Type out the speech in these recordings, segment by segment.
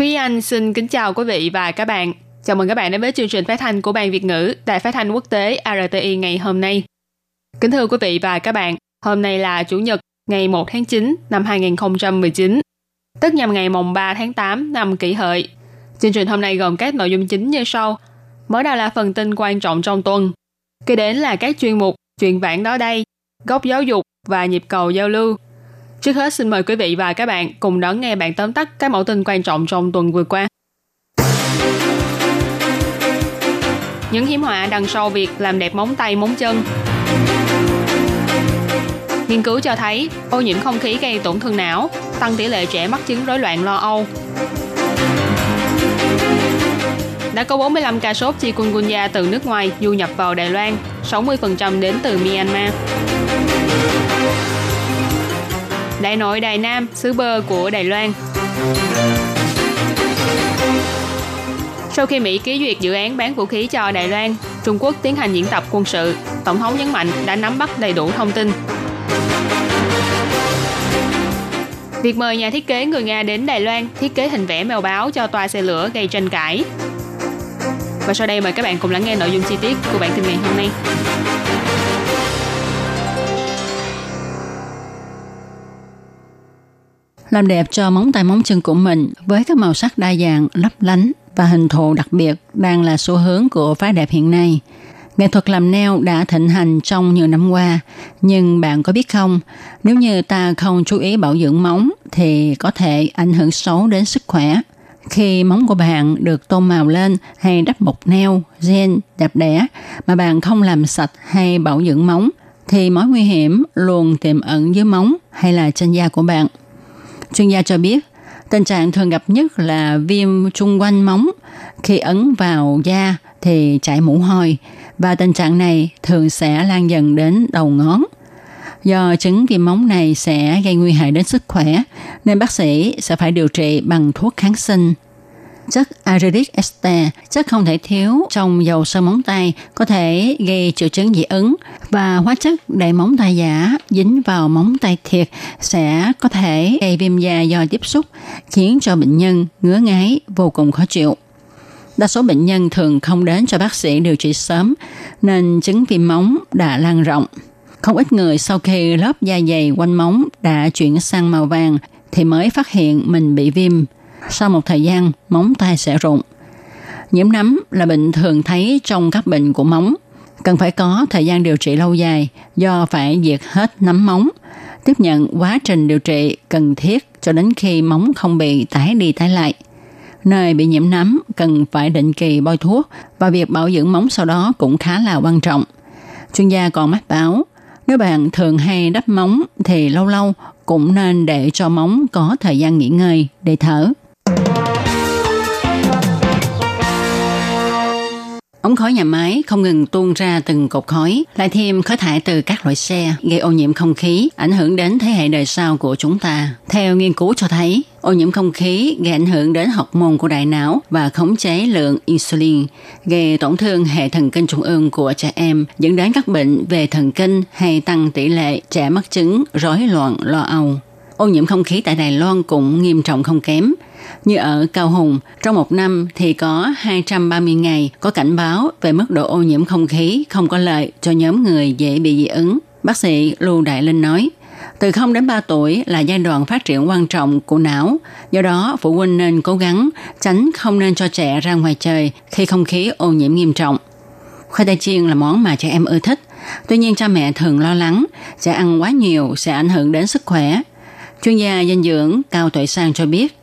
Thúy Anh xin kính chào quý vị và các bạn. Chào mừng các bạn đến với chương trình phát thanh của Ban Việt ngữ Đài Phát thanh Quốc tế RTI ngày hôm nay. Kính thưa quý vị và các bạn, hôm nay là Chủ nhật ngày 1 tháng 9 năm 2019, tức nhằm ngày mùng 3 tháng 8 năm kỷ hợi. Chương trình hôm nay gồm các nội dung chính như sau. Mở đầu là phần tin quan trọng trong tuần. Kế đến là các chuyên mục Chuyện vãng đó đây, Góc giáo dục và Nhịp cầu giao lưu. Trước hết xin mời quý vị và các bạn cùng đón nghe bản tóm tắt các mẫu tin quan trọng trong tuần vừa qua. Những hiểm họa đằng sau việc làm đẹp móng tay móng chân Nghiên cứu cho thấy ô nhiễm không khí gây tổn thương não, tăng tỷ lệ trẻ mắc chứng rối loạn lo âu. Đã có 45 ca sốt chikungunya từ nước ngoài du nhập vào Đài Loan, 60% đến từ Myanmar. Đại nội Đài Nam, xứ bơ của Đài Loan. Sau khi Mỹ ký duyệt dự án bán vũ khí cho Đài Loan, Trung Quốc tiến hành diễn tập quân sự. Tổng thống nhấn mạnh đã nắm bắt đầy đủ thông tin. Việc mời nhà thiết kế người Nga đến Đài Loan thiết kế hình vẽ mèo báo cho toa xe lửa gây tranh cãi. Và sau đây mời các bạn cùng lắng nghe nội dung chi tiết của bản tin ngày hôm nay. Làm đẹp cho móng tay móng chân của mình với các màu sắc đa dạng, lấp lánh và hình thù đặc biệt đang là xu hướng của phái đẹp hiện nay. Nghệ thuật làm nail đã thịnh hành trong nhiều năm qua, nhưng bạn có biết không, nếu như ta không chú ý bảo dưỡng móng thì có thể ảnh hưởng xấu đến sức khỏe. Khi móng của bạn được tô màu lên hay đắp bột nail, gen đẹp đẽ mà bạn không làm sạch hay bảo dưỡng móng thì mối nguy hiểm luôn tiềm ẩn dưới móng hay là trên da của bạn. Chuyên gia cho biết, tình trạng thường gặp nhất là viêm chung quanh móng. Khi ấn vào da thì chảy mũ hôi và tình trạng này thường sẽ lan dần đến đầu ngón. Do chứng viêm móng này sẽ gây nguy hại đến sức khỏe, nên bác sĩ sẽ phải điều trị bằng thuốc kháng sinh chất iridic ester, chất không thể thiếu trong dầu sơn móng tay, có thể gây triệu chứng dị ứng và hóa chất đầy móng tay giả dính vào móng tay thiệt sẽ có thể gây viêm da do tiếp xúc, khiến cho bệnh nhân ngứa ngáy vô cùng khó chịu. Đa số bệnh nhân thường không đến cho bác sĩ điều trị sớm, nên chứng viêm móng đã lan rộng. Không ít người sau khi lớp da dày quanh móng đã chuyển sang màu vàng thì mới phát hiện mình bị viêm sau một thời gian móng tay sẽ rụng. Nhiễm nấm là bệnh thường thấy trong các bệnh của móng, cần phải có thời gian điều trị lâu dài do phải diệt hết nấm móng, tiếp nhận quá trình điều trị cần thiết cho đến khi móng không bị tái đi tái lại. Nơi bị nhiễm nấm cần phải định kỳ bôi thuốc và việc bảo dưỡng móng sau đó cũng khá là quan trọng. Chuyên gia còn mách báo, nếu bạn thường hay đắp móng thì lâu lâu cũng nên để cho móng có thời gian nghỉ ngơi để thở. Ống khói nhà máy không ngừng tuôn ra từng cột khói, lại thêm khói thải từ các loại xe, gây ô nhiễm không khí, ảnh hưởng đến thế hệ đời sau của chúng ta. Theo nghiên cứu cho thấy, ô nhiễm không khí gây ảnh hưởng đến học môn của đại não và khống chế lượng insulin, gây tổn thương hệ thần kinh trung ương của trẻ em, dẫn đến các bệnh về thần kinh hay tăng tỷ lệ trẻ mắc chứng rối loạn lo âu. Ô nhiễm không khí tại Đài Loan cũng nghiêm trọng không kém. Như ở Cao Hùng, trong một năm thì có 230 ngày có cảnh báo về mức độ ô nhiễm không khí không có lợi cho nhóm người dễ bị dị ứng. Bác sĩ Lưu Đại Linh nói, từ 0 đến 3 tuổi là giai đoạn phát triển quan trọng của não, do đó phụ huynh nên cố gắng tránh không nên cho trẻ ra ngoài trời khi không khí ô nhiễm nghiêm trọng. Khoai tây chiên là món mà trẻ em ưa thích, tuy nhiên cha mẹ thường lo lắng trẻ ăn quá nhiều sẽ ảnh hưởng đến sức khỏe. Chuyên gia dinh dưỡng Cao Tuệ Sang cho biết,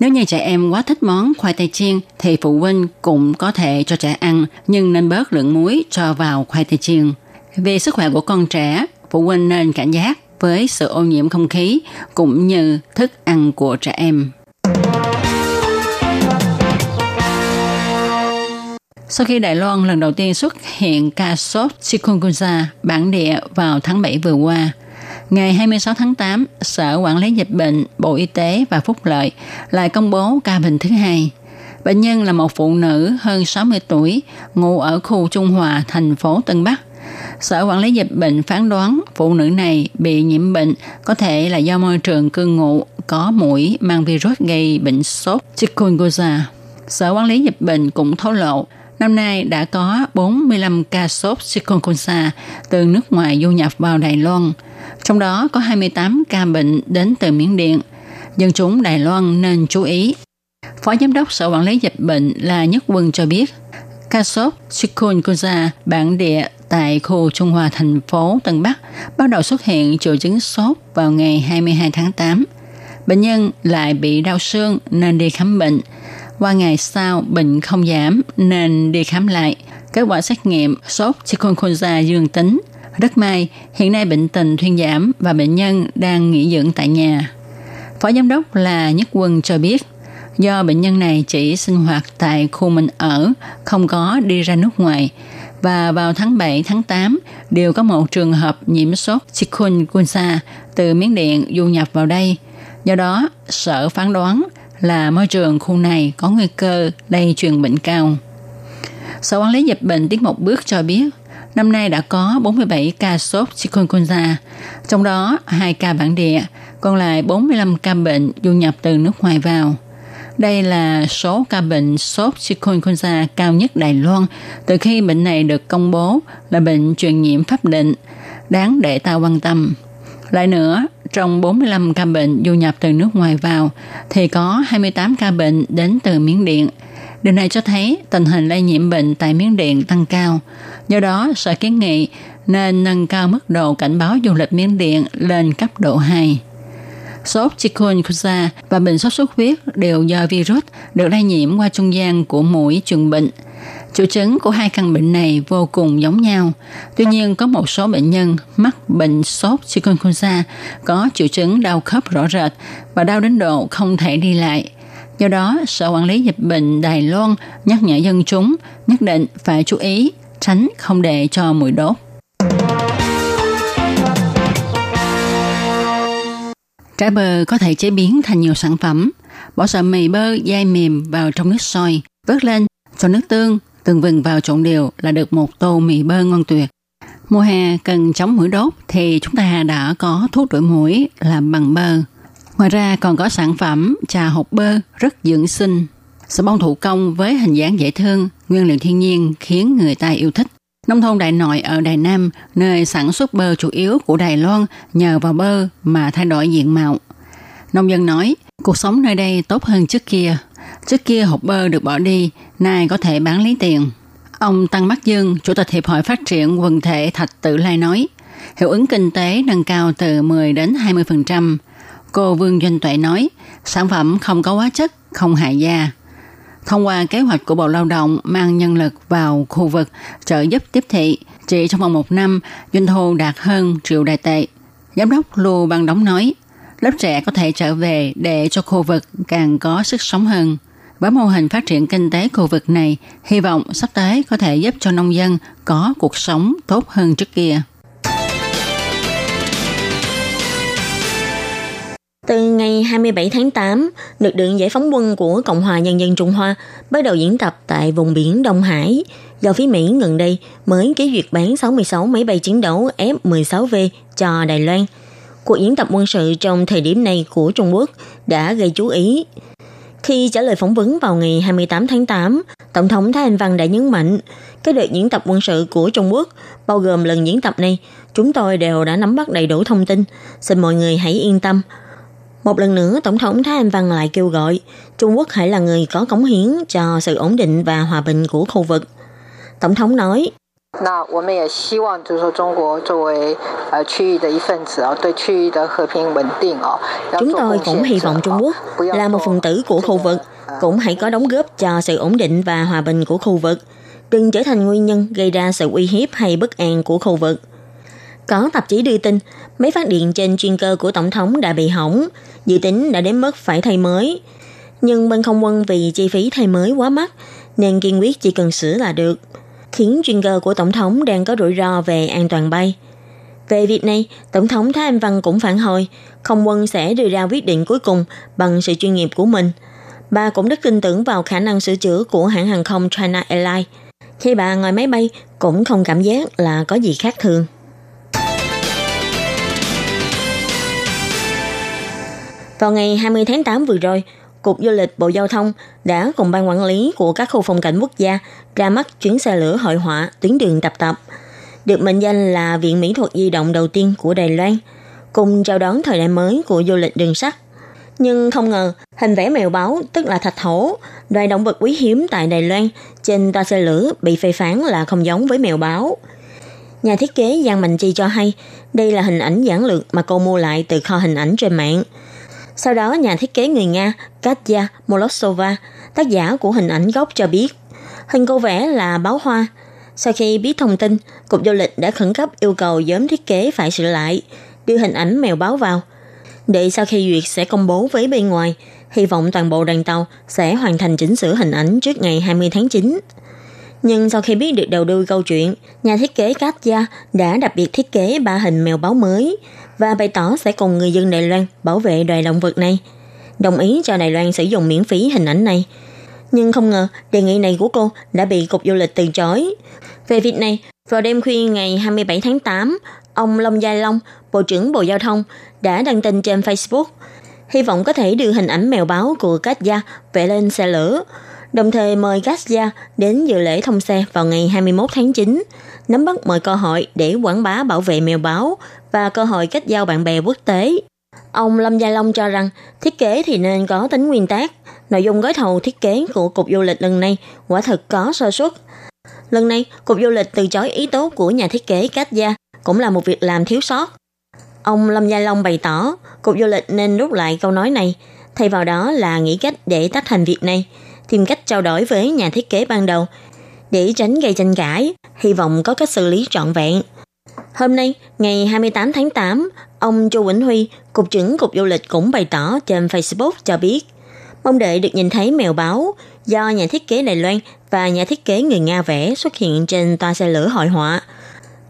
nếu như trẻ em quá thích món khoai tây chiên thì phụ huynh cũng có thể cho trẻ ăn nhưng nên bớt lượng muối cho vào khoai tây chiên. Về sức khỏe của con trẻ, phụ huynh nên cảnh giác với sự ô nhiễm không khí cũng như thức ăn của trẻ em. Sau khi Đài Loan lần đầu tiên xuất hiện ca sốt chikungunya bản địa vào tháng 7 vừa qua, ngày 26 tháng 8, Sở Quản lý Dịch bệnh, Bộ Y tế và Phúc lợi lại công bố ca bệnh thứ hai. Bệnh nhân là một phụ nữ hơn 60 tuổi, ngụ ở khu Trung Hòa, thành phố Tân Bắc. Sở Quản lý Dịch bệnh phán đoán phụ nữ này bị nhiễm bệnh có thể là do môi trường cư ngụ có mũi mang virus gây bệnh sốt chikungunya. Sở Quản lý Dịch bệnh cũng thấu lộ Năm nay đã có 45 ca sốt chikungunya từ nước ngoài du nhập vào Đài Loan. Trong đó có 28 ca bệnh đến từ Miến Điện. Dân chúng Đài Loan nên chú ý. Phó Giám đốc Sở Quản lý Dịch bệnh là Nhất Quân cho biết, ca sốt chikungunya bản địa tại khu Trung Hòa thành phố Tân Bắc bắt đầu xuất hiện triệu chứng sốt vào ngày 22 tháng 8. Bệnh nhân lại bị đau xương nên đi khám bệnh – qua ngày sau bệnh không giảm nên đi khám lại. Kết quả xét nghiệm sốt chikungunya dương tính. Rất may, hiện nay bệnh tình thuyên giảm và bệnh nhân đang nghỉ dưỡng tại nhà. Phó giám đốc là Nhất Quân cho biết, do bệnh nhân này chỉ sinh hoạt tại khu mình ở, không có đi ra nước ngoài, và vào tháng 7, tháng 8 đều có một trường hợp nhiễm sốt chikungunya từ Miến Điện du nhập vào đây. Do đó, sở phán đoán là môi trường khu này có nguy cơ lây truyền bệnh cao. Sở quản lý dịch bệnh tiến một bước cho biết, năm nay đã có 47 ca sốt chikungunya, trong đó 2 ca bản địa, còn lại 45 ca bệnh du nhập từ nước ngoài vào. Đây là số ca bệnh sốt chikungunya cao nhất Đài Loan từ khi bệnh này được công bố là bệnh truyền nhiễm pháp định, đáng để ta quan tâm. Lại nữa, trong 45 ca bệnh du nhập từ nước ngoài vào, thì có 28 ca bệnh đến từ Miến Điện. Điều này cho thấy tình hình lây nhiễm bệnh tại Miến Điện tăng cao. Do đó, Sở kiến nghị nên nâng cao mức độ cảnh báo du lịch Miến Điện lên cấp độ 2. Sốt chikungunya và bệnh sốt xuất huyết đều do virus được lây nhiễm qua trung gian của mũi truyền bệnh – Triệu chứng của hai căn bệnh này vô cùng giống nhau. Tuy nhiên, có một số bệnh nhân mắc bệnh sốt chikungunya có triệu chứng đau khớp rõ rệt và đau đến độ không thể đi lại. Do đó, Sở Quản lý Dịch bệnh Đài Loan nhắc nhở dân chúng nhất định phải chú ý tránh không để cho mũi đốt. Trái bơ có thể chế biến thành nhiều sản phẩm. Bỏ sợi mì bơ dai mềm vào trong nước sôi, vớt lên, cho nước tương, từng vừng vào trộn đều là được một tô mì bơ ngon tuyệt. Mùa hè cần chống mũi đốt thì chúng ta đã có thuốc đuổi mũi làm bằng bơ. Ngoài ra còn có sản phẩm trà hộp bơ rất dưỡng sinh. Sà bông thủ công với hình dáng dễ thương, nguyên liệu thiên nhiên khiến người ta yêu thích. Nông thôn Đại Nội ở Đài Nam, nơi sản xuất bơ chủ yếu của Đài Loan nhờ vào bơ mà thay đổi diện mạo. Nông dân nói, cuộc sống nơi đây tốt hơn trước kia. Trước kia hộp bơ được bỏ đi, nay có thể bán lấy tiền. Ông Tăng Bắc Dương, Chủ tịch Hiệp hội Phát triển quần thể Thạch Tự Lai nói, hiệu ứng kinh tế nâng cao từ 10 đến 20%. Cô Vương Doanh Tuệ nói, sản phẩm không có hóa chất, không hại da. Thông qua kế hoạch của Bộ Lao động mang nhân lực vào khu vực trợ giúp tiếp thị, chỉ trong vòng một năm, doanh thu đạt hơn triệu đại tệ. Giám đốc Lưu Bang Đóng nói, lớp trẻ có thể trở về để cho khu vực càng có sức sống hơn. Với mô hình phát triển kinh tế khu vực này, hy vọng sắp tới có thể giúp cho nông dân có cuộc sống tốt hơn trước kia. Từ ngày 27 tháng 8, lực lượng giải phóng quân của Cộng hòa Nhân dân Trung Hoa bắt đầu diễn tập tại vùng biển Đông Hải. Do phía Mỹ gần đây mới ký duyệt bán 66 máy bay chiến đấu F-16V cho Đài Loan. Cuộc diễn tập quân sự trong thời điểm này của Trung Quốc đã gây chú ý khi trả lời phỏng vấn vào ngày 28 tháng 8, Tổng thống Thái Anh Văn đã nhấn mạnh, cái đợt diễn tập quân sự của Trung Quốc, bao gồm lần diễn tập này, chúng tôi đều đã nắm bắt đầy đủ thông tin. Xin mọi người hãy yên tâm. Một lần nữa, Tổng thống Thái Anh Văn lại kêu gọi Trung Quốc hãy là người có cống hiến cho sự ổn định và hòa bình của khu vực. Tổng thống nói, 那我们也希望，就是说中国作为呃区域的一份子啊，对区域的和平稳定啊，chúng tôi cũng hy vọng Trung Quốc là một phần tử của khu vực, cũng hãy có đóng góp cho sự ổn định và hòa bình của khu vực, đừng trở thành nguyên nhân gây ra sự uy hiếp hay bất an của khu vực. Có tạp chí đưa tin, máy phát điện trên chuyên cơ của Tổng thống đã bị hỏng, dự tính đã đến mức phải thay mới. Nhưng bên không quân vì chi phí thay mới quá mắc, nên kiên quyết chỉ cần sửa là được, khiến chuyên cơ của Tổng thống đang có rủi ro về an toàn bay. Về việc này, Tổng thống Thái Anh Văn cũng phản hồi, không quân sẽ đưa ra quyết định cuối cùng bằng sự chuyên nghiệp của mình. Bà cũng rất tin tưởng vào khả năng sửa chữa của hãng hàng không China Airlines. Khi bà ngồi máy bay, cũng không cảm giác là có gì khác thường. Vào ngày 20 tháng 8 vừa rồi, Cục Du lịch Bộ Giao thông đã cùng ban quản lý của các khu phong cảnh quốc gia ra mắt chuyến xe lửa hội họa tuyến đường tập tập, được mệnh danh là viện mỹ thuật di động đầu tiên của Đài Loan, cùng chào đón thời đại mới của du lịch đường sắt. Nhưng không ngờ, hình vẽ mèo báo, tức là thạch hổ, loài động vật quý hiếm tại Đài Loan, trên toa xe lửa bị phê phán là không giống với mèo báo. Nhà thiết kế Giang Mạnh Chi cho hay, đây là hình ảnh giản lược mà cô mua lại từ kho hình ảnh trên mạng – sau đó, nhà thiết kế người Nga Katya Molosova, tác giả của hình ảnh gốc cho biết, hình cô vẽ là báo hoa. Sau khi biết thông tin, Cục Du lịch đã khẩn cấp yêu cầu nhóm thiết kế phải sửa lại, đưa hình ảnh mèo báo vào. Để sau khi duyệt sẽ công bố với bên ngoài, hy vọng toàn bộ đoàn tàu sẽ hoàn thành chỉnh sửa hình ảnh trước ngày 20 tháng 9. Nhưng sau khi biết được đầu đuôi câu chuyện, nhà thiết kế Katya đã đặc biệt thiết kế ba hình mèo báo mới và bày tỏ sẽ cùng người dân Đài Loan bảo vệ loài động vật này. Đồng ý cho Đài Loan sử dụng miễn phí hình ảnh này. Nhưng không ngờ đề nghị này của cô đã bị Cục Du lịch từ chối. Về việc này, vào đêm khuya ngày 27 tháng 8, ông Long Gia Long, Bộ trưởng Bộ Giao thông, đã đăng tin trên Facebook hy vọng có thể đưa hình ảnh mèo báo của Katja vẽ lên xe lửa đồng thời mời Gassia đến dự lễ thông xe vào ngày 21 tháng 9, nắm bắt mọi cơ hội để quảng bá bảo vệ mèo báo và cơ hội kết giao bạn bè quốc tế. Ông Lâm Gia Long cho rằng thiết kế thì nên có tính nguyên tắc. Nội dung gói thầu thiết kế của Cục Du lịch lần này quả thực có sơ suất. Lần này, Cục Du lịch từ chối ý tốt của nhà thiết kế Cát Gia cũng là một việc làm thiếu sót. Ông Lâm Gia Long bày tỏ, Cục Du lịch nên rút lại câu nói này, thay vào đó là nghĩ cách để tách thành việc này – tìm cách trao đổi với nhà thiết kế ban đầu để tránh gây tranh cãi, hy vọng có cách xử lý trọn vẹn. Hôm nay, ngày 28 tháng 8, ông Chu Vĩnh Huy, Cục trưởng Cục Du lịch cũng bày tỏ trên Facebook cho biết, mong đợi được nhìn thấy mèo báo do nhà thiết kế Đài Loan và nhà thiết kế người Nga vẽ xuất hiện trên toa xe lửa hội họa.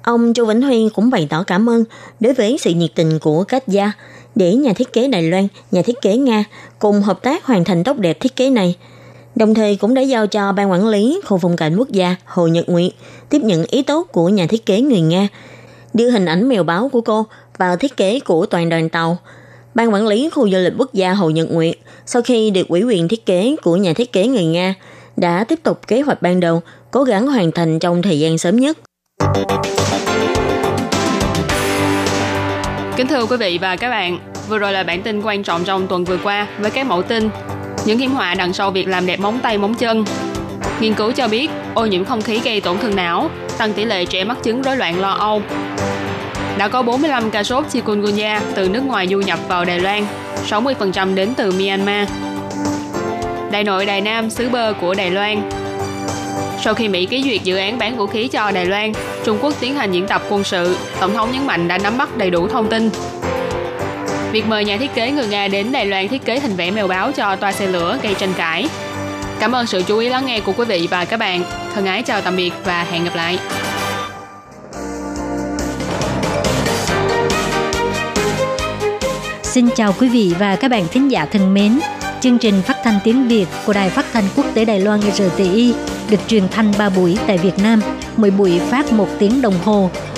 Ông Chu Vĩnh Huy cũng bày tỏ cảm ơn đối với sự nhiệt tình của các gia để nhà thiết kế Đài Loan, nhà thiết kế Nga cùng hợp tác hoàn thành tốt đẹp thiết kế này – đồng thời cũng đã giao cho ban quản lý khu phong cảnh quốc gia Hồ Nhật Nguyệt tiếp nhận ý tốt của nhà thiết kế người Nga, đưa hình ảnh mèo báo của cô vào thiết kế của toàn đoàn tàu. Ban quản lý khu du lịch quốc gia Hồ Nhật Nguyệt sau khi được ủy quyền thiết kế của nhà thiết kế người Nga đã tiếp tục kế hoạch ban đầu, cố gắng hoàn thành trong thời gian sớm nhất. Kính thưa quý vị và các bạn, vừa rồi là bản tin quan trọng trong tuần vừa qua với các mẫu tin những hiểm họa đằng sau việc làm đẹp móng tay móng chân. Nghiên cứu cho biết ô nhiễm không khí gây tổn thương não, tăng tỷ lệ trẻ mắc chứng rối loạn lo âu. Đã có 45 ca sốt chikungunya từ nước ngoài du nhập vào Đài Loan, 60% đến từ Myanmar. Đại nội Đài Nam, xứ bơ của Đài Loan. Sau khi Mỹ ký duyệt dự án bán vũ khí cho Đài Loan, Trung Quốc tiến hành diễn tập quân sự, Tổng thống nhấn mạnh đã nắm bắt đầy đủ thông tin, Việc mời nhà thiết kế người Nga đến Đài Loan thiết kế hình vẽ mèo báo cho toa xe lửa gây tranh cãi. Cảm ơn sự chú ý lắng nghe của quý vị và các bạn. Thân ái chào tạm biệt và hẹn gặp lại. Xin chào quý vị và các bạn thính giả thân mến. Chương trình phát thanh tiếng Việt của Đài Phát thanh Quốc tế Đài Loan RTI được truyền thanh 3 buổi tại Việt Nam, mỗi buổi phát 1 tiếng đồng hồ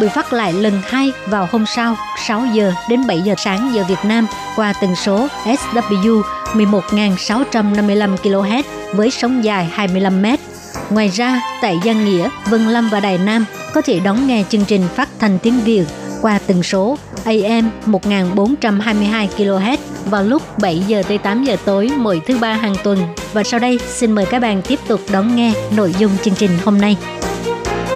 bị phát lại lần hai vào hôm sau 6 giờ đến 7 giờ sáng giờ Việt Nam qua tần số SW 11.655 kHz với sóng dài 25 m. Ngoài ra, tại Giang Nghĩa, Vân Lâm và Đài Nam có thể đón nghe chương trình phát thanh tiếng Việt qua tần số AM 1422 kHz vào lúc 7 giờ tới 8 giờ tối mỗi thứ ba hàng tuần. Và sau đây, xin mời các bạn tiếp tục đón nghe nội dung chương trình hôm nay.